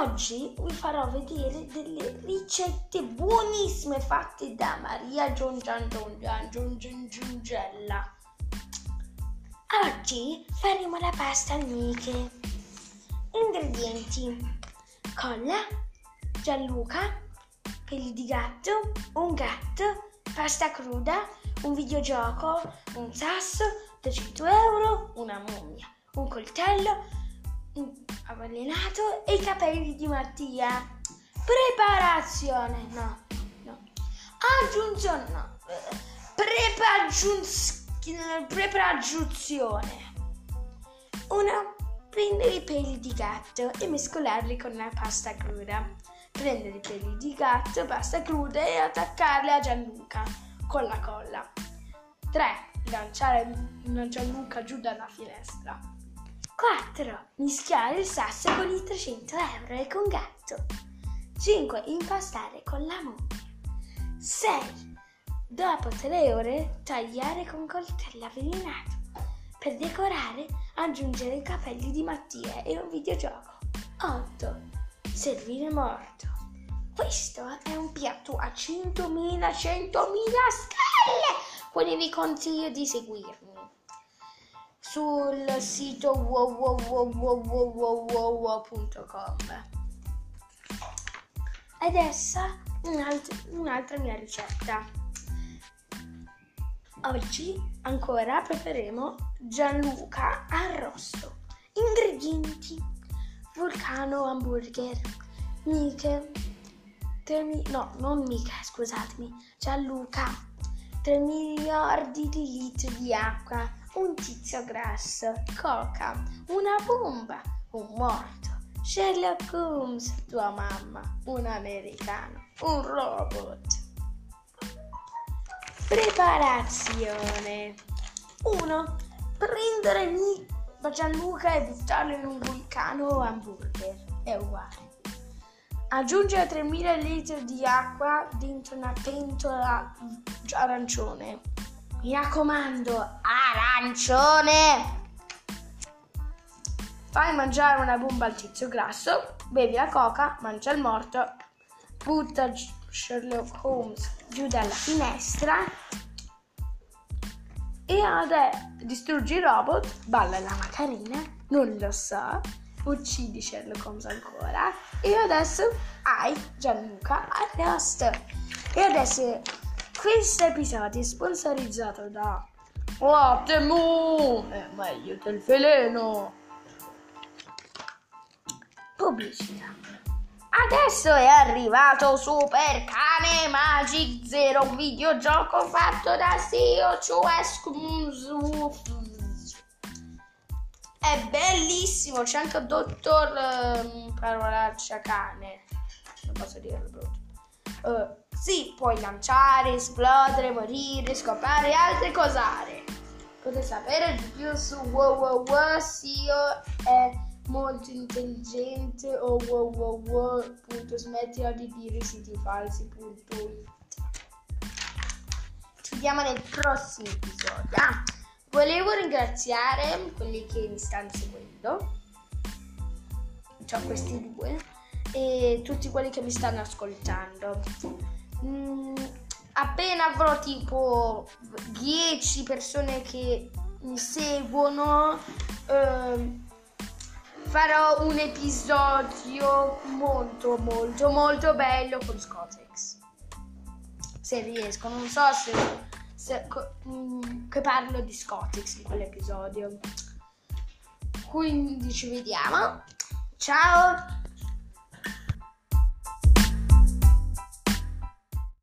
Oggi vi farò vedere delle ricette buonissime fatte da Maria Giungella. Oggi faremo la pasta al miche. Ingredienti: colla, Gianluca, peli di gatto, un gatto, pasta cruda, un videogioco, un sasso, 300 euro, una mummia, un coltello, avvelenato e i capelli di Mattia. Preparazione, no, no. Aggiunzione, no. Preparazione. Una, prendere i peli di gatto e mescolarli con la pasta cruda. Prendere i peli di gatto, pasta cruda e attaccarli a Gianluca con la colla. 3. Lanciare Gianluca giù dalla finestra. 4. Mischiare il sasso con i 300 euro e con gatto. 5. Impastare con la mummia. 6. Dopo 3 ore tagliare con coltello avvelenato. Per decorare aggiungere i capelli di Mattia e un videogioco. 8. Servire morto. Questo è un piatto a 100.000, 100.000 stelle! Quindi vi consiglio di seguirmi sul sito www.com. Adesso un'alt- un'altra mia ricetta. Oggi ancora prepareremo Gianluca arrosto. Ingredienti: vulcano hamburger, miche, termi- no, non mica, scusatemi, Gianluca, 3 miliardi di litri di acqua, un tizio grasso, coca, una bomba, un morto, Sherlock Holmes, tua mamma, un americano, un robot. Preparazione 1. Prendere Gianluca e buttarlo in un vulcano hamburger. È uguale. Aggiungere 3000 litri di acqua dentro una pentola arancione. Mi raccomando, arancione! Fai mangiare una bomba al tizio grasso, bevi la coca, mangia il morto, butta Sherlock Holmes giù dalla finestra e adesso distruggi il robot, balla la macarena, non lo so, uccidi Sherlock Holmes ancora e adesso hai Gianluca arresto. E adesso questo episodio è sponsorizzato da Latte Mu, è meglio del veleno. Pubblicità. Adesso è arrivato Super Cane Magic Zero, un videogioco fatto da Sio È bellissimo, c'è anche il dottor um, Parolaccia Cane. Non posso dirlo brutto. Uh, sì, puoi lanciare, esplodere, morire, scopare e altre cosare. Potete sapere di più su www. Sio è molto intelligente o www.smettila di dire siti falsi.it ci vediamo nel prossimo episodio ah, volevo ringraziare quelli che mi stanno seguendo cioè questi due e tutti quelli che mi stanno ascoltando mm, appena avrò tipo 10 persone che mi seguono eh, farò un episodio molto molto molto bello con Scotex. Se riesco non so se, se mm, che parlo di Scotex in quell'episodio. Quindi ci vediamo. Ciao